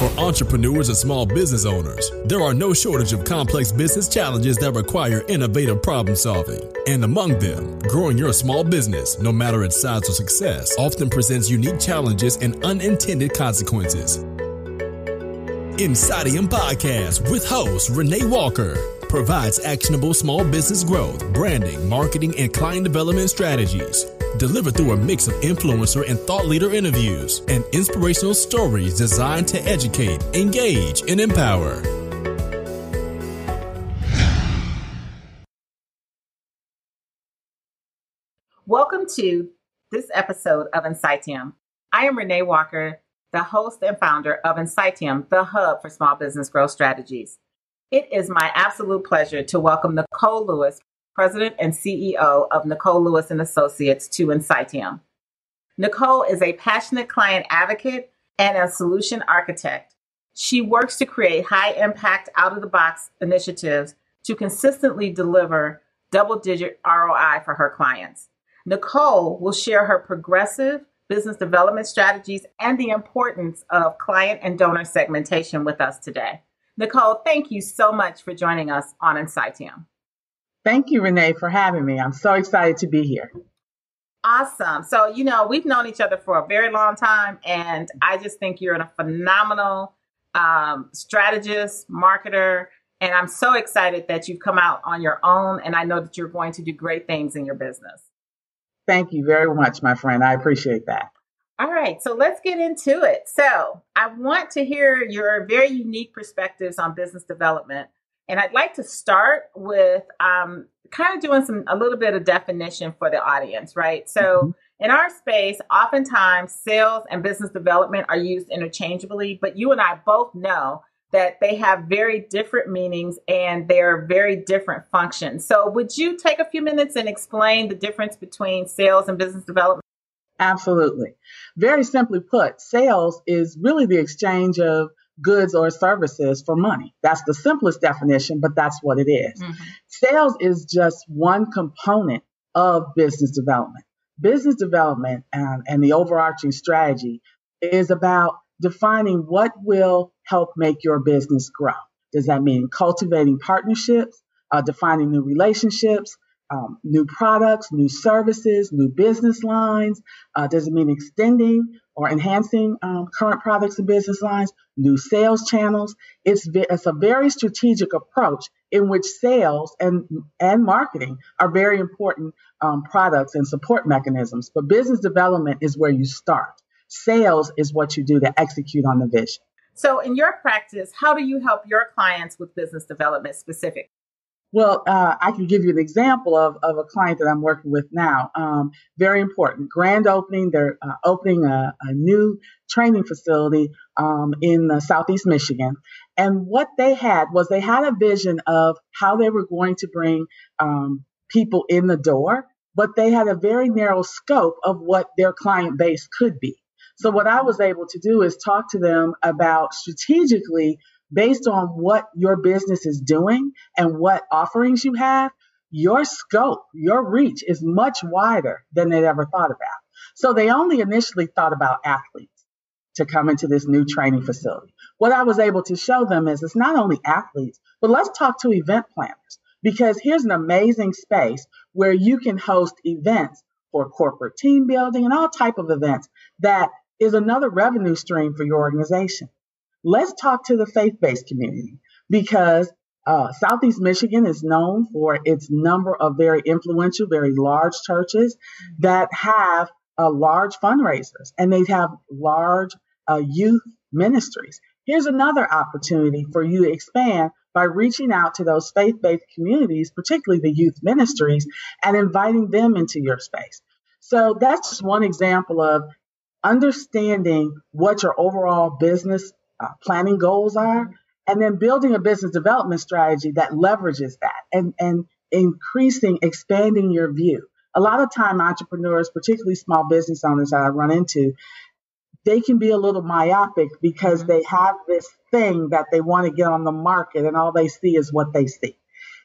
For entrepreneurs and small business owners, there are no shortage of complex business challenges that require innovative problem solving. And among them, growing your small business, no matter its size or success, often presents unique challenges and unintended consequences. Insightium Podcast with host Renee Walker provides actionable small business growth, branding, marketing, and client development strategies delivered through a mix of influencer and thought leader interviews and inspirational stories designed to educate, engage, and empower. Welcome to this episode of Insightium. I am Renee Walker, the host and founder of Insightium, the hub for small business growth strategies. It is my absolute pleasure to welcome Nicole Lewis, President and CEO of Nicole Lewis and Associates to Insightium. Nicole is a passionate client advocate and a solution architect. She works to create high impact out of the box initiatives to consistently deliver double digit ROI for her clients. Nicole will share her progressive business development strategies and the importance of client and donor segmentation with us today. Nicole, thank you so much for joining us on Insightium. Thank you, Renee, for having me. I'm so excited to be here. Awesome. So, you know, we've known each other for a very long time, and I just think you're a phenomenal um, strategist, marketer, and I'm so excited that you've come out on your own, and I know that you're going to do great things in your business. Thank you very much, my friend. I appreciate that. All right, so let's get into it. So, I want to hear your very unique perspectives on business development. And I'd like to start with um, kind of doing some a little bit of definition for the audience, right? So, mm-hmm. in our space, oftentimes sales and business development are used interchangeably, but you and I both know that they have very different meanings and they're very different functions. So, would you take a few minutes and explain the difference between sales and business development? Absolutely. Very simply put, sales is really the exchange of goods or services for money. That's the simplest definition, but that's what it is. Mm-hmm. Sales is just one component of business development. Business development and, and the overarching strategy is about defining what will help make your business grow. Does that mean cultivating partnerships, uh, defining new relationships, um, new products, new services, new business lines? Uh, does it mean extending or enhancing um, current products and business lines, new sales channels? It's, it's a very strategic approach in which sales and, and marketing are very important um, products and support mechanisms. But business development is where you start. Sales is what you do to execute on the vision. So, in your practice, how do you help your clients with business development specific? Well, uh, I can give you an example of, of a client that I'm working with now. Um, very important. Grand opening. They're uh, opening a, a, new training facility um, in Southeast Michigan. And what they had was they had a vision of how they were going to bring um, people in the door, but they had a very narrow scope of what their client base could be. So, what I was able to do is talk to them about strategically based on what your business is doing and what offerings you have, your scope, your reach is much wider than they'd ever thought about. So they only initially thought about athletes to come into this new training facility. What I was able to show them is it's not only athletes, but let's talk to event planners because here's an amazing space where you can host events for corporate team building and all type of events that is another revenue stream for your organization. Let's talk to the faith based community because uh, Southeast Michigan is known for its number of very influential, very large churches that have uh, large fundraisers and they have large uh, youth ministries. Here's another opportunity for you to expand by reaching out to those faith based communities, particularly the youth ministries, and inviting them into your space. So that's just one example of understanding what your overall business uh, planning goals are, and then building a business development strategy that leverages that and, and increasing, expanding your view. A lot of time, entrepreneurs, particularly small business owners that I run into, they can be a little myopic because they have this thing that they want to get on the market and all they see is what they see.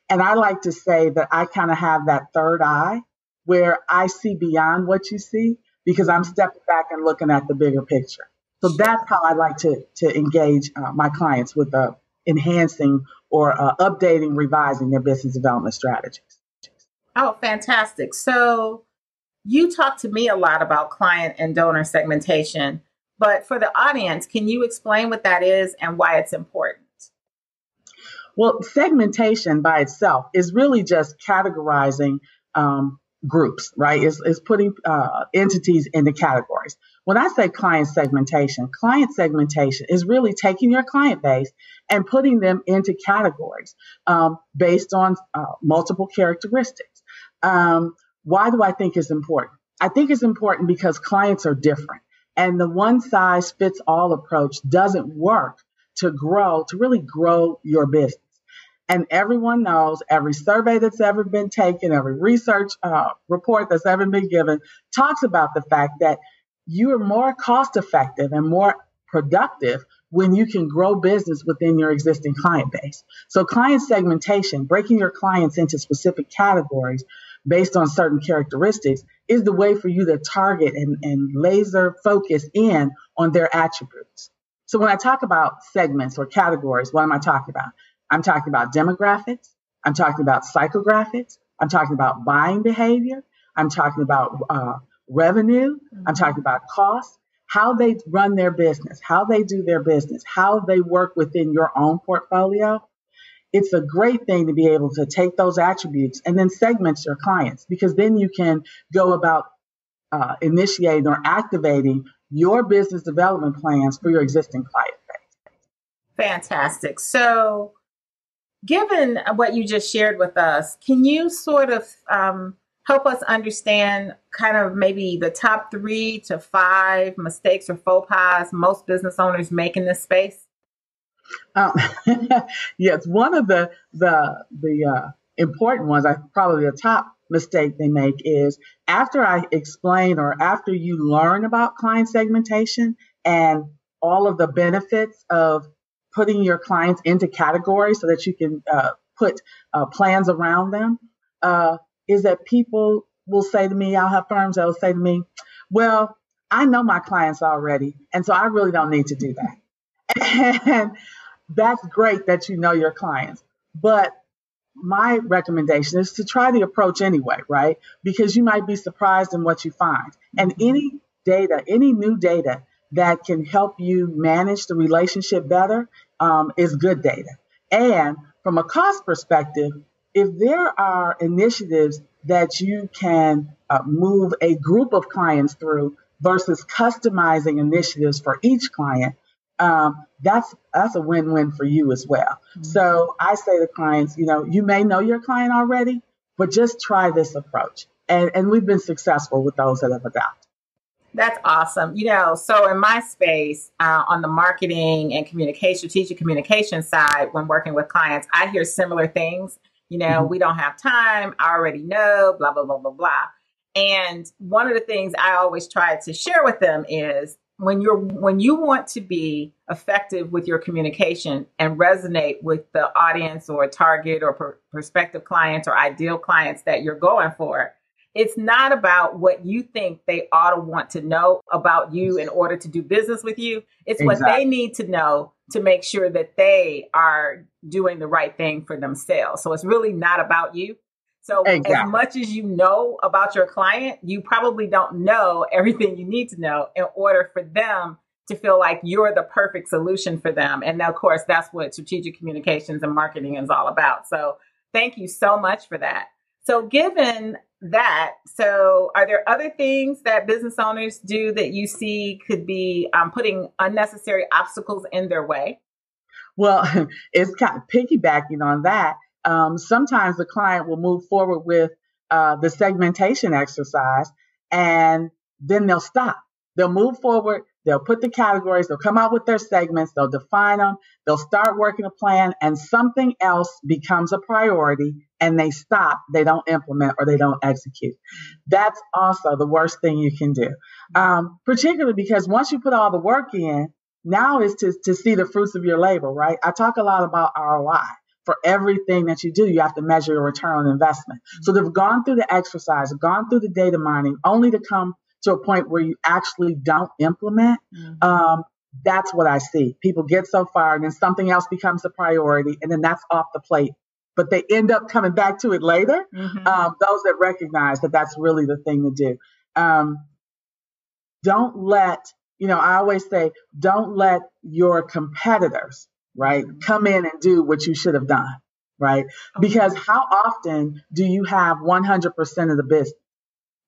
And I like to say that I kind of have that third eye where I see beyond what you see because I'm stepping back and looking at the bigger picture. So that's how I like to to engage uh, my clients with uh, enhancing or uh, updating, revising their business development strategies. Oh, fantastic! So you talk to me a lot about client and donor segmentation, but for the audience, can you explain what that is and why it's important? Well, segmentation by itself is really just categorizing um, groups, right? It's, is putting uh, entities into categories. When I say client segmentation, client segmentation is really taking your client base and putting them into categories um, based on uh, multiple characteristics. Um, why do I think it's important? I think it's important because clients are different, and the one size fits all approach doesn't work to grow to really grow your business. And everyone knows every survey that's ever been taken, every research uh, report that's ever been given talks about the fact that you are more cost effective and more productive when you can grow business within your existing client base. So, client segmentation, breaking your clients into specific categories based on certain characteristics, is the way for you to target and, and laser focus in on their attributes. So, when I talk about segments or categories, what am I talking about? I'm talking about demographics. I'm talking about psychographics. I'm talking about buying behavior. I'm talking about uh, revenue. I'm mm-hmm. talking about cost, how they run their business, how they do their business, how they work within your own portfolio. It's a great thing to be able to take those attributes and then segment your clients because then you can go about uh, initiating or activating your business development plans for your existing client base. Fantastic. So, given what you just shared with us, can you sort of um, help us understand kind of maybe the top three to five mistakes or faux pas most business owners make in this space? Um, yes, one of the the the uh, important ones, I probably the top mistake they make is after I explain or after you learn about client segmentation and all of the benefits of putting your clients into categories so that you can uh, put uh, plans around them uh, is that people will say to me, I'll have firms that will say to me, well, I know my clients already, and so I really don't need to do that. And that's great that you know your clients. But my recommendation is to try the approach anyway, right? Because you might be surprised in what you find. And any data, any new data that can help you manage the relationship better um, is good data. And from a cost perspective, if there are initiatives that you can uh, move a group of clients through versus customizing initiatives for each client, um, that's that's a win-win for you as well. Mm-hmm. So I say to clients, you know, you may know your client already, but just try this approach. And, and we've been successful with those that have adopted. That's awesome. You know, so in my space, uh, on the marketing and communication, strategic communication side, when working with clients, I hear similar things. You know, mm-hmm. we don't have time. I already know, blah, blah, blah, blah, blah. And one of the things I always try to share with them is when you're when you want to be effective with your communication and resonate with the audience or target or per- prospective clients or ideal clients that you're going for it's not about what you think they ought to want to know about you in order to do business with you. It's exactly. what they need to know to make sure that they are doing the right thing for themselves. So it's really not about you. So exactly. as much as you know about your client, you probably don't know everything you need to know in order for them to feel like you're the perfect solution for them. And of course, that's what strategic communications and marketing is all about. So thank you so much for that. So given that. So, are there other things that business owners do that you see could be um, putting unnecessary obstacles in their way? Well, it's kind of piggybacking on that. Um, sometimes the client will move forward with uh, the segmentation exercise and then they'll stop. They'll move forward, they'll put the categories, they'll come out with their segments, they'll define them, they'll start working a plan, and something else becomes a priority and they stop, they don't implement or they don't execute. That's also the worst thing you can do, um, particularly because once you put all the work in, now is to, to see the fruits of your labor, right? I talk a lot about ROI. For everything that you do, you have to measure your return on investment. So they've gone through the exercise, gone through the data mining, only to come to a point where you actually don't implement. Mm-hmm. Um, that's what I see. People get so far and then something else becomes a priority and then that's off the plate. But they end up coming back to it later. Mm-hmm. Um, those that recognize that that's really the thing to do. Um, don't let, you know, I always say, don't let your competitors, right, mm-hmm. come in and do what you should have done, right? Because how often do you have 100% of the business?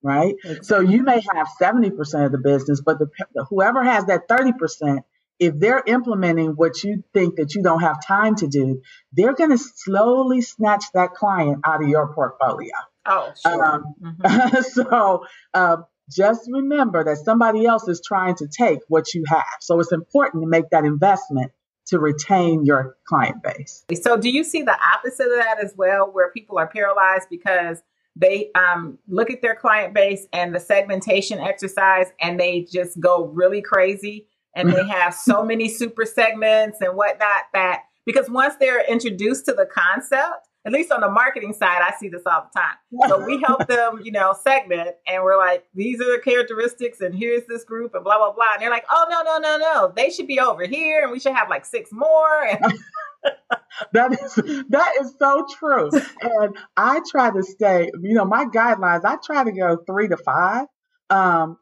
Right? So you may have 70% of the business, but the, whoever has that 30%, if they're implementing what you think that you don't have time to do, they're going to slowly snatch that client out of your portfolio. Oh, sure. Um, mm-hmm. so um, just remember that somebody else is trying to take what you have. So it's important to make that investment to retain your client base. So, do you see the opposite of that as well, where people are paralyzed because they um, look at their client base and the segmentation exercise and they just go really crazy. And they have so many super segments and whatnot that because once they're introduced to the concept at least on the marketing side i see this all the time so we help them you know segment and we're like these are the characteristics and here's this group and blah blah blah and they're like oh no no no no they should be over here and we should have like six more and that is that is so true. And I try to stay, you know, my guidelines, I try to go three to five um,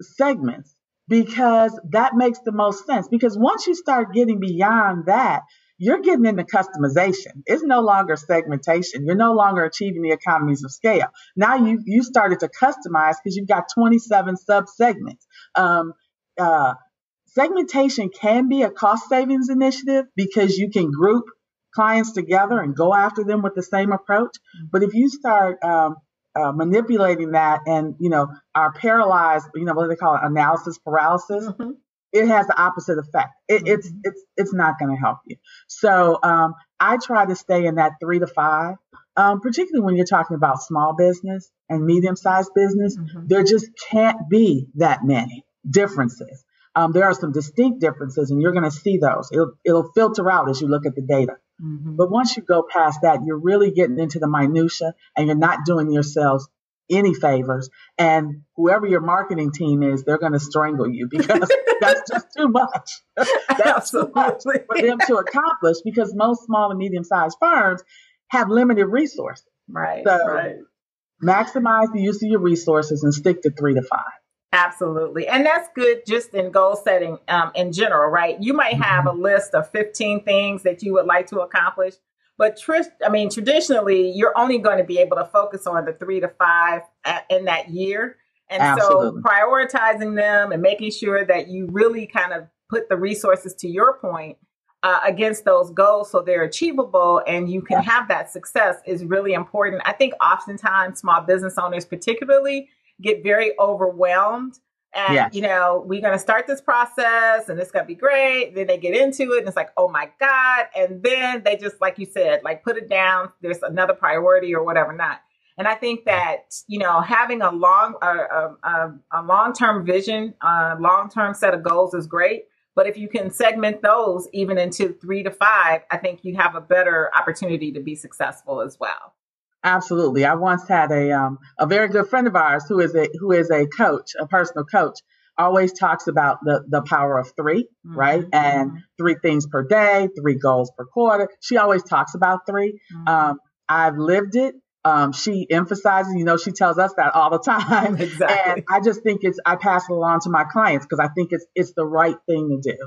segments because that makes the most sense. Because once you start getting beyond that, you're getting into customization. It's no longer segmentation. You're no longer achieving the economies of scale. Now you you started to customize because you've got 27 sub segments. Um, uh, segmentation can be a cost savings initiative because you can group clients together and go after them with the same approach. Mm-hmm. But if you start um, uh, manipulating that and, you know, are paralyzed, you know, what do they call it? Analysis paralysis. Mm-hmm. It has the opposite effect. It, mm-hmm. It's it's it's not going to help you. So um, I try to stay in that three to five, um, particularly when you're talking about small business and medium sized business. Mm-hmm. There just can't be that many differences. Um, there are some distinct differences, and you're going to see those. It'll, it'll filter out as you look at the data. Mm-hmm. But once you go past that, you're really getting into the minutia, and you're not doing yourselves any favors. And whoever your marketing team is, they're going to strangle you because that's just too much. that's too much for them to accomplish because most small and medium sized firms have limited resources. Right. So right. maximize the use of your resources and stick to three to five. Absolutely. And that's good just in goal setting um, in general, right? You might have mm-hmm. a list of 15 things that you would like to accomplish, but tr- I mean, traditionally, you're only going to be able to focus on the three to five in that year. And Absolutely. so prioritizing them and making sure that you really kind of put the resources to your point uh, against those goals so they're achievable and you can yeah. have that success is really important. I think oftentimes small business owners, particularly, get very overwhelmed and yes. you know we're going to start this process and it's going to be great. Then they get into it and it's like oh my god. And then they just like you said like put it down. There's another priority or whatever not. And i think that you know having a long a, a, a long-term vision a long-term set of goals is great. But if you can segment those even into three to five i think you have a better opportunity to be successful as well Absolutely. I once had a um, a very good friend of ours who is a who is a coach, a personal coach, always talks about the the power of 3 mm-hmm. right? And mm-hmm. three things per day, three goals per quarter. She always talks about 3 mm-hmm. um, I've lived it. Um, she emphasizes, you know, she tells us that all the time. Exactly. And I just think it's I pass it along to my clients because I think it's it's the right thing to do.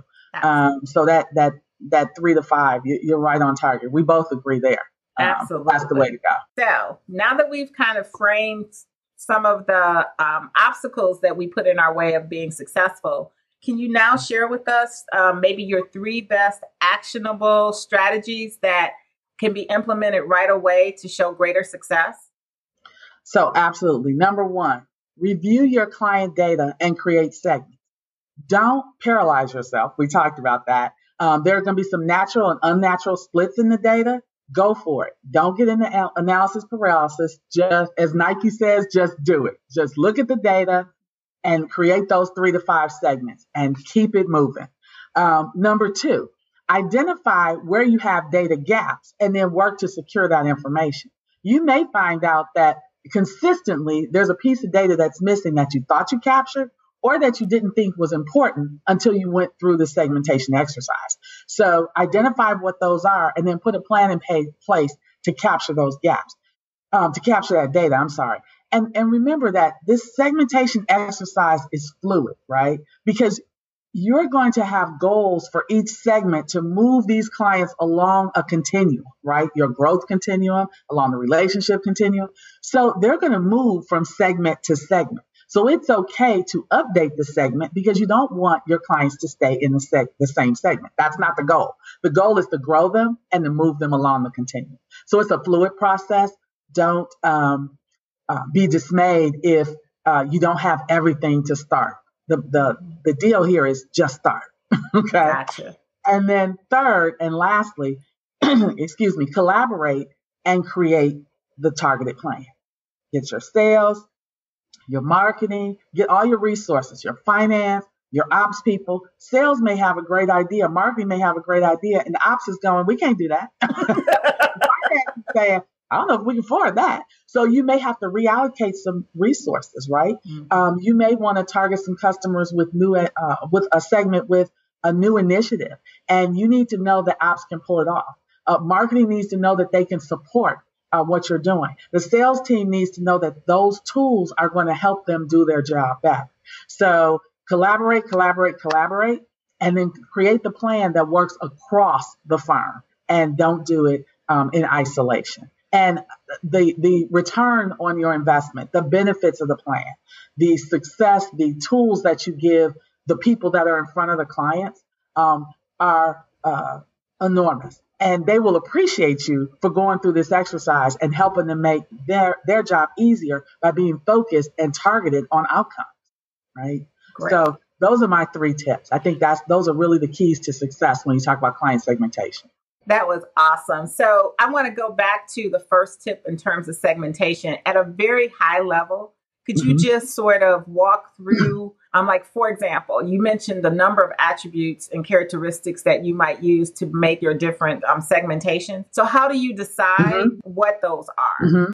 Um, so that that that three to five, you, you're right on target. We both agree there. Absolutely. Um, that's the way to go. So now that we've kind of framed some of the um, obstacles that we put in our way of being successful, can you now share with us um, maybe your three best actionable strategies that can be implemented right away to show greater success? So, absolutely. Number one, review your client data and create segments. Don't paralyze yourself. We talked about that. Um, there are going to be some natural and unnatural splits in the data go for it. Don't get into analysis paralysis. Just as Nike says, just do it. Just look at the data and create those three to five segments and keep it moving. Um, number two, identify where you have data gaps and then work to secure that information. You may find out that consistently there's a piece of data that's missing that you thought you captured or that you didn't think was important until you went through the segmentation exercise. So identify what those are and then put a plan in place to capture those gaps, um, to capture that data. I'm sorry. And, and remember that this segmentation exercise is fluid, right? Because you're going to have goals for each segment to move these clients along a continuum, right? Your growth continuum, along the relationship continuum. So they're going to move from segment to segment. So it's okay to update the segment because you don't want your clients to stay in the, seg- the same segment. That's not the goal. The goal is to grow them and to move them along the continuum. So it's a fluid process. Don't um, uh, be dismayed if uh, you don't have everything to start. The, the, the deal here is just start. okay. Gotcha. And then third and lastly, excuse me, collaborate and create the targeted plan. Get your sales, your marketing, get all your resources, your finance, your ops people. Sales may have a great idea, marketing may have a great idea, and the ops is going, we can't do that. finance saying, I don't know if we can afford that. So you may have to reallocate some resources, right? Mm-hmm. Um, you may want to target some customers with new, uh, with a segment with a new initiative, and you need to know that ops can pull it off. Uh, marketing needs to know that they can support uh, what you're doing. The sales team needs to know that those tools are going to help them do their job better. So collaborate, collaborate, collaborate, and then create the plan that works across the firm and don't do it um, in isolation. And the, the return on your investment, the benefits of the plan, the success, the tools that you give the people that are in front of the clients um, are uh, enormous and they will appreciate you for going through this exercise and helping them make their their job easier by being focused and targeted on outcomes right? Great. so those are my three tips. I think that's those are really the keys to success when you talk about client segmentation. That was awesome. So i want to go back to the first tip in terms of segmentation. At a very high level could you mm-hmm. just sort of walk through um, like, for example, you mentioned the number of attributes and characteristics that you might use to make your different um, segmentation. So, how do you decide mm-hmm. what those are? Mm-hmm.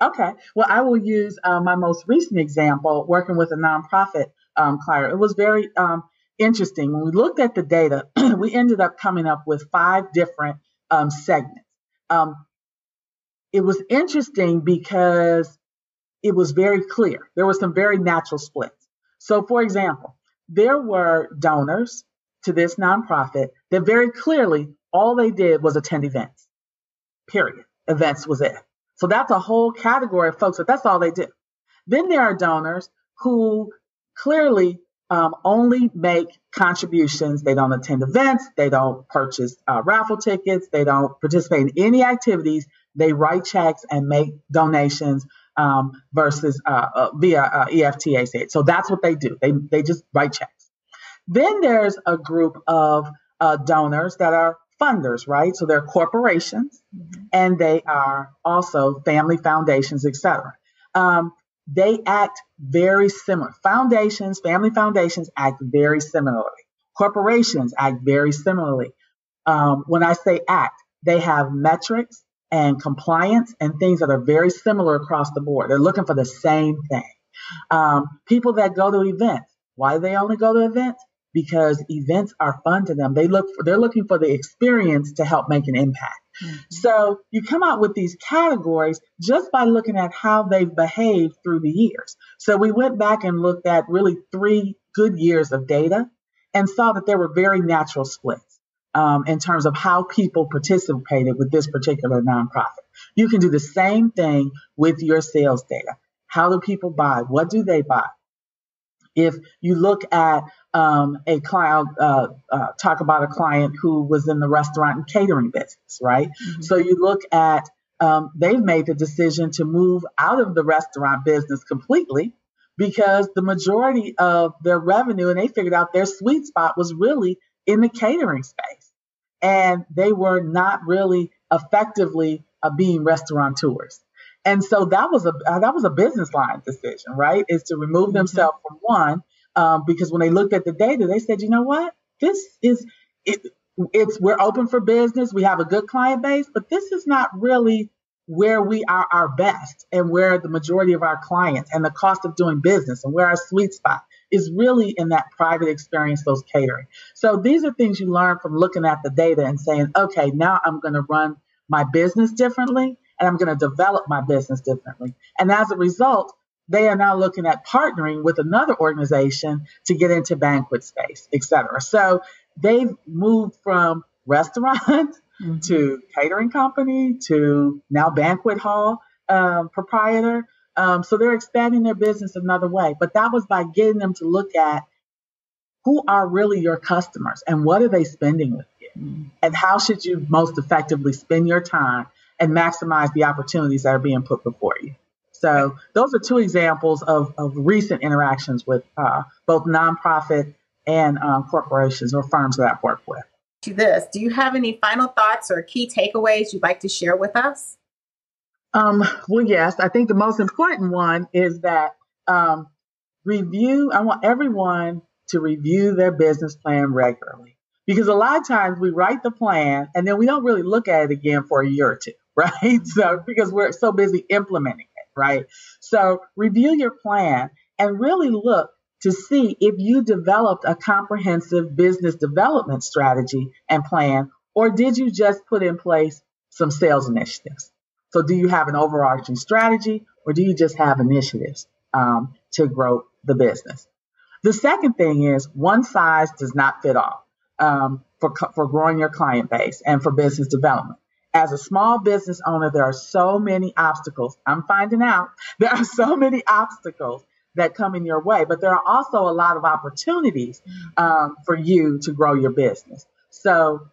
Okay. Well, I will use uh, my most recent example working with a nonprofit um, client. It was very um, interesting. When we looked at the data, we ended up coming up with five different um, segments. Um, it was interesting because it was very clear. There was some very natural splits. So, for example, there were donors to this nonprofit that very clearly all they did was attend events. Period. Events was it. So that's a whole category of folks that that's all they do. Then there are donors who clearly um, only make contributions. They don't attend events. They don't purchase uh, raffle tickets. They don't participate in any activities. They write checks and make donations um, versus uh, uh, via uh, EFT ACH. So that's what they do. They they just write checks. Then there's a group of uh, donors that are funders, right? So they're corporations, mm-hmm. and they are also family foundations, etc. Um, they act very similar. Foundations, family foundations act very similarly. Corporations act very similarly. Um, when I say act, they have metrics and compliance and things that are very similar across the board. They're looking for the same thing. Um, people that go to events, why do they only go to events? Because events are fun to them. They look for, they're looking for the experience to help make an impact. Mm-hmm. So you come out with these categories just by looking at how they've behaved through the years. So we went back and looked at really three good years of data and saw that there were very natural splits um, in terms of how people participated with this particular nonprofit. You can do the same thing with your sales data. How do people buy? What do they buy? If you look at um, a client, uh, uh, talk about a client who was in the restaurant and catering business, right? Mm-hmm. So you look at um, they've made the decision to move out of the restaurant business completely because the majority of their revenue and they figured out their sweet spot was really in the catering space. And they were not really effectively uh, being restaurateurs. And so that was a uh, that was a business line decision, right? Is to remove mm-hmm. themselves from one um, because when they looked at the data, they said, you know what, this is it, it's we're open for business, we have a good client base, but this is not really where we are our best and where the majority of our clients and the cost of doing business and where our sweet spot is really in that private experience, those catering. So these are things you learn from looking at the data and saying, okay, now I'm going to run my business differently and I'm going to develop my business differently. And as a result, they are now looking at partnering with another organization to get into banquet space, et cetera. So they've moved from restaurant mm-hmm. to catering company to now banquet hall um, proprietor. Um, so they're expanding their business another way. But that was by getting them to look at who are really your customers and what are they spending with you? Mm-hmm. And how should you most effectively spend your time and maximize the opportunities that are being put before you? So those are two examples of, of recent interactions with uh, both nonprofit and um, corporations or firms that I've worked with. To this, do you have any final thoughts or key takeaways you'd like to share with us? Um, well, yes, I think the most important one is that um, review. I want everyone to review their business plan regularly because a lot of times we write the plan and then we don't really look at it again for a year or two, right? So because we're so busy implementing it, right? So review your plan and really look to see if you developed a comprehensive business development strategy and plan, or did you just put in place some sales initiatives? So, do you have an overarching strategy, or do you just have initiatives um, to grow the business? The second thing is one size does not fit all um, for, for growing your client base and for business development. As a small business owner, there are so many obstacles. I'm finding out there are so many obstacles that come in your way, but there are also a lot of opportunities um, for you to grow your business. So,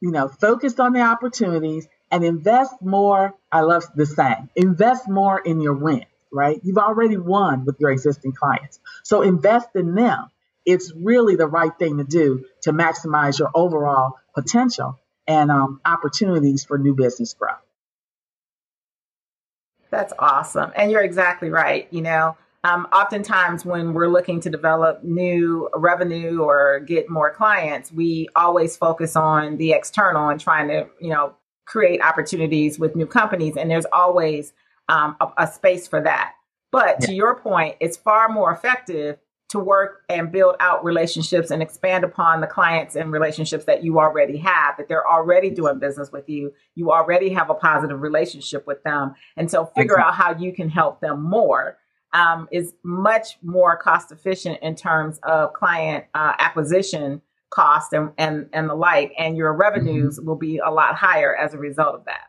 you know, focus on the opportunities and invest more. I love the saying, invest more in your win, right? You've already won with your existing clients. So invest in them. It's really the right thing to do to maximize your overall potential and um, opportunities for new business growth. That's awesome. And you're exactly right. You know, um, oftentimes when we're looking to develop new revenue or get more clients, we always focus on the external and trying to, you know, create opportunities with new companies. And there's always um, a, a, space for that. But yeah. to your point, it's far more effective to work and build out relationships and expand upon the clients and relationships that you already have, that they're already doing business with you. You already have a positive relationship with them. And so figure exactly. out how you can help them more um, is much more cost efficient in terms of client uh, acquisition cost and, and, and the like. And your revenues mm-hmm. will be a lot higher as a result of that.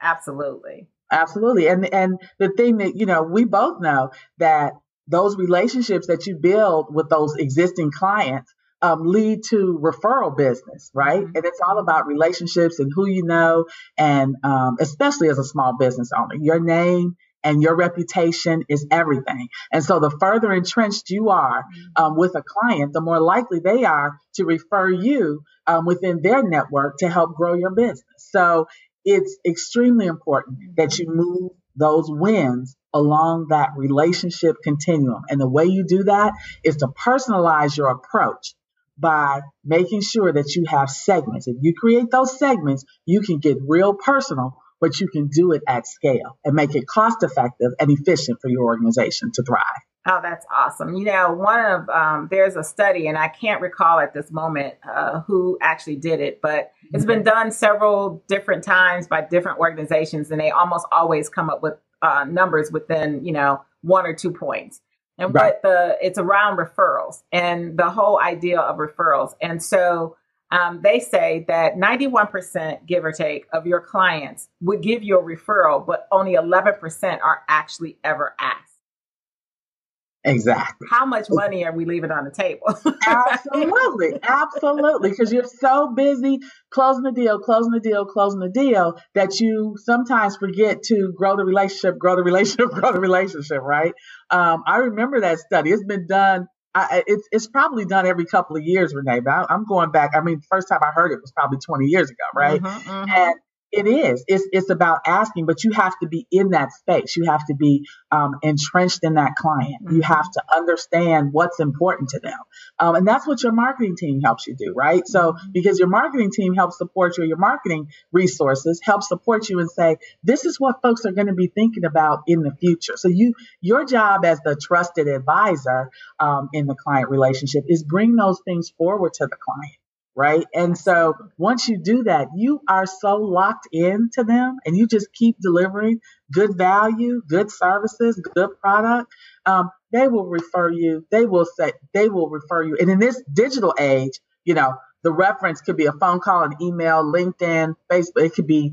Absolutely. Absolutely. And, and the thing that, you know, we both know that those relationships that you build with those existing clients um, lead to referral business, right? Mm-hmm. And it's all about relationships and who you know, and um, especially as a small business owner, your name and your reputation is everything. And so the further entrenched you are mm-hmm. um, with a client, the more likely they are to refer you um, within their network to help grow your business. So it's extremely important that you move those wins along that relationship continuum. And the way you do that is to personalize your approach by making sure that you have segments. If you create those segments, you can get real personal, but you can do it at scale and make it cost effective and efficient for your organization to thrive. Oh, that's awesome. You know, one of, um, there's a study, and I can't recall at this moment uh, who actually did it, but it's been done several different times by different organizations, and they almost always come up with uh, numbers within, you know, one or two points. And right. what the, it's around referrals and the whole idea of referrals. And so um, they say that 91%, give or take, of your clients would give you a referral, but only 11% are actually ever asked. Exactly. How much money are we leaving on the table? absolutely. Absolutely. Because you're so busy closing the deal, closing the deal, closing the deal that you sometimes forget to grow the relationship, grow the relationship, grow the relationship, right? Um, I remember that study. It's been done I, it's it's probably done every couple of years, Renee. But I, am going back. I mean, the first time I heard it was probably 20 years ago, right? Mm-hmm, mm-hmm. And It is. It's it's about asking, but you have to be in that space. You have to be um, entrenched in that client. Mm-hmm. You have to understand what's important to them, um, and that's what your marketing team helps you do, right? So mm-hmm. because your marketing team helps support you, your marketing resources help support you and say, this is what folks are going to be thinking about in the future. So you, your job as the trusted advisor um, in the client relationship is bring those things forward to the client right? And so once you do that, you are so locked into them and you just keep delivering good value, good services, good product. Um, they will refer you, they will say, they will refer you. And in this digital age, you know, the reference could be a phone call, an email, LinkedIn, Facebook. It could be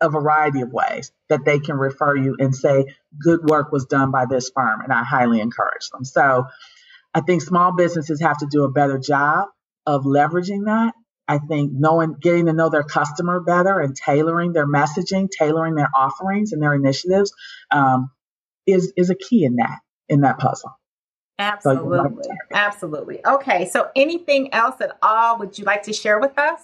a variety of ways that they can refer you and say, good work was done by this firm. And I highly encourage them. So I think small businesses have to do a better job of leveraging that. I think knowing, getting to know their customer better and tailoring their messaging, tailoring their offerings and their initiatives um, is is a key in that in that puzzle. Absolutely, so absolutely. Okay, so anything else at all would you like to share with us?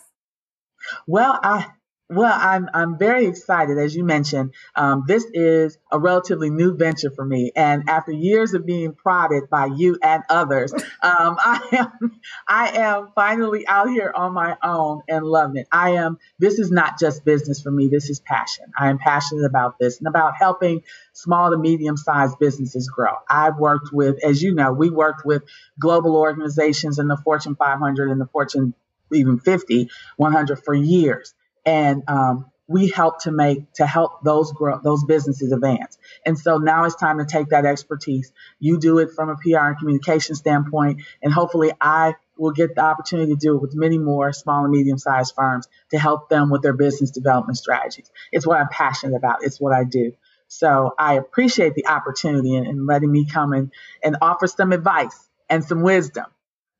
Well, I well, I'm I'm very excited, as you mentioned. Um, this is a relatively new venture for me, and after years of being prodded by you and others, um, I am I am finally out here on my own and loving it. I am. This is not just business for me. This is passion. I am passionate about this and about helping small to medium sized businesses grow. I've worked with, as you know, we worked with global organizations in the Fortune 500 and the Fortune even 50, 100 for years and um, we help to make to help those grow those businesses advance. And so now it's time to take that expertise. You do it from a PR and communication standpoint, and hopefully I will get the opportunity to do it with many more small and medium sized firms to help them with their business development strategies. It's what I'm passionate about. It's what I do. So I appreciate the opportunity and, and letting me come in and offer some advice and some wisdom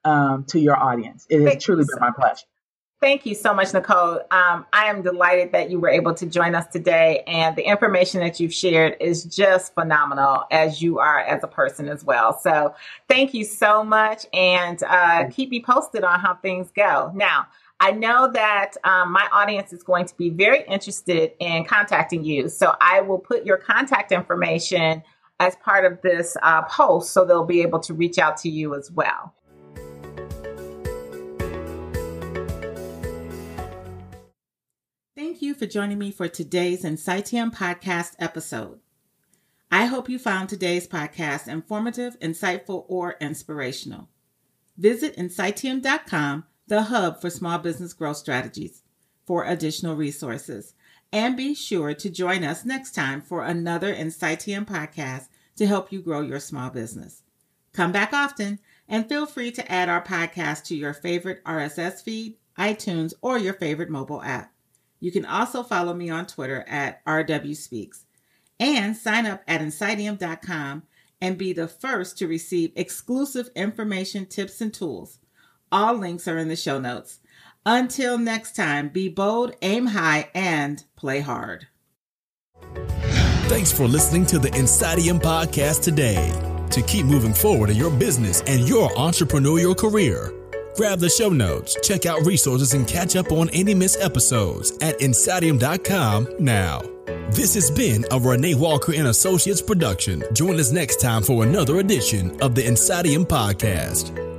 um, to your audience. It has truly been my pleasure. Thank you so much, Nicole. Um, I am delighted that you were able to join us today, and the information that you've shared is just phenomenal, as you are as a person as well. So, thank you so much, and uh, keep me posted on how things go. Now, I know that um, my audience is going to be very interested in contacting you, so I will put your contact information as part of this uh, post, so they'll be able to reach out to you as well. Thank you for joining me for today's Insightium podcast episode. I hope you found today's podcast informative, insightful, or inspirational. Visit insightium.com, the hub for small business growth strategies, for additional resources. And be sure to join us next time for another Insightium podcast to help you grow your small business. Come back often and feel free to add our podcast to your favorite RSS feed, iTunes, or your favorite mobile app. You can also follow me on Twitter at RWSpeaks and sign up at Insightium.com and be the first to receive exclusive information, tips, and tools. All links are in the show notes. Until next time, be bold, aim high, and play hard. Thanks for listening to the Insightium podcast today. To keep moving forward in your business and your entrepreneurial career, Grab the show notes, check out resources, and catch up on any missed episodes at Insightium.com now. This has been a Renee Walker and Associates production. Join us next time for another edition of the Insighttium Podcast.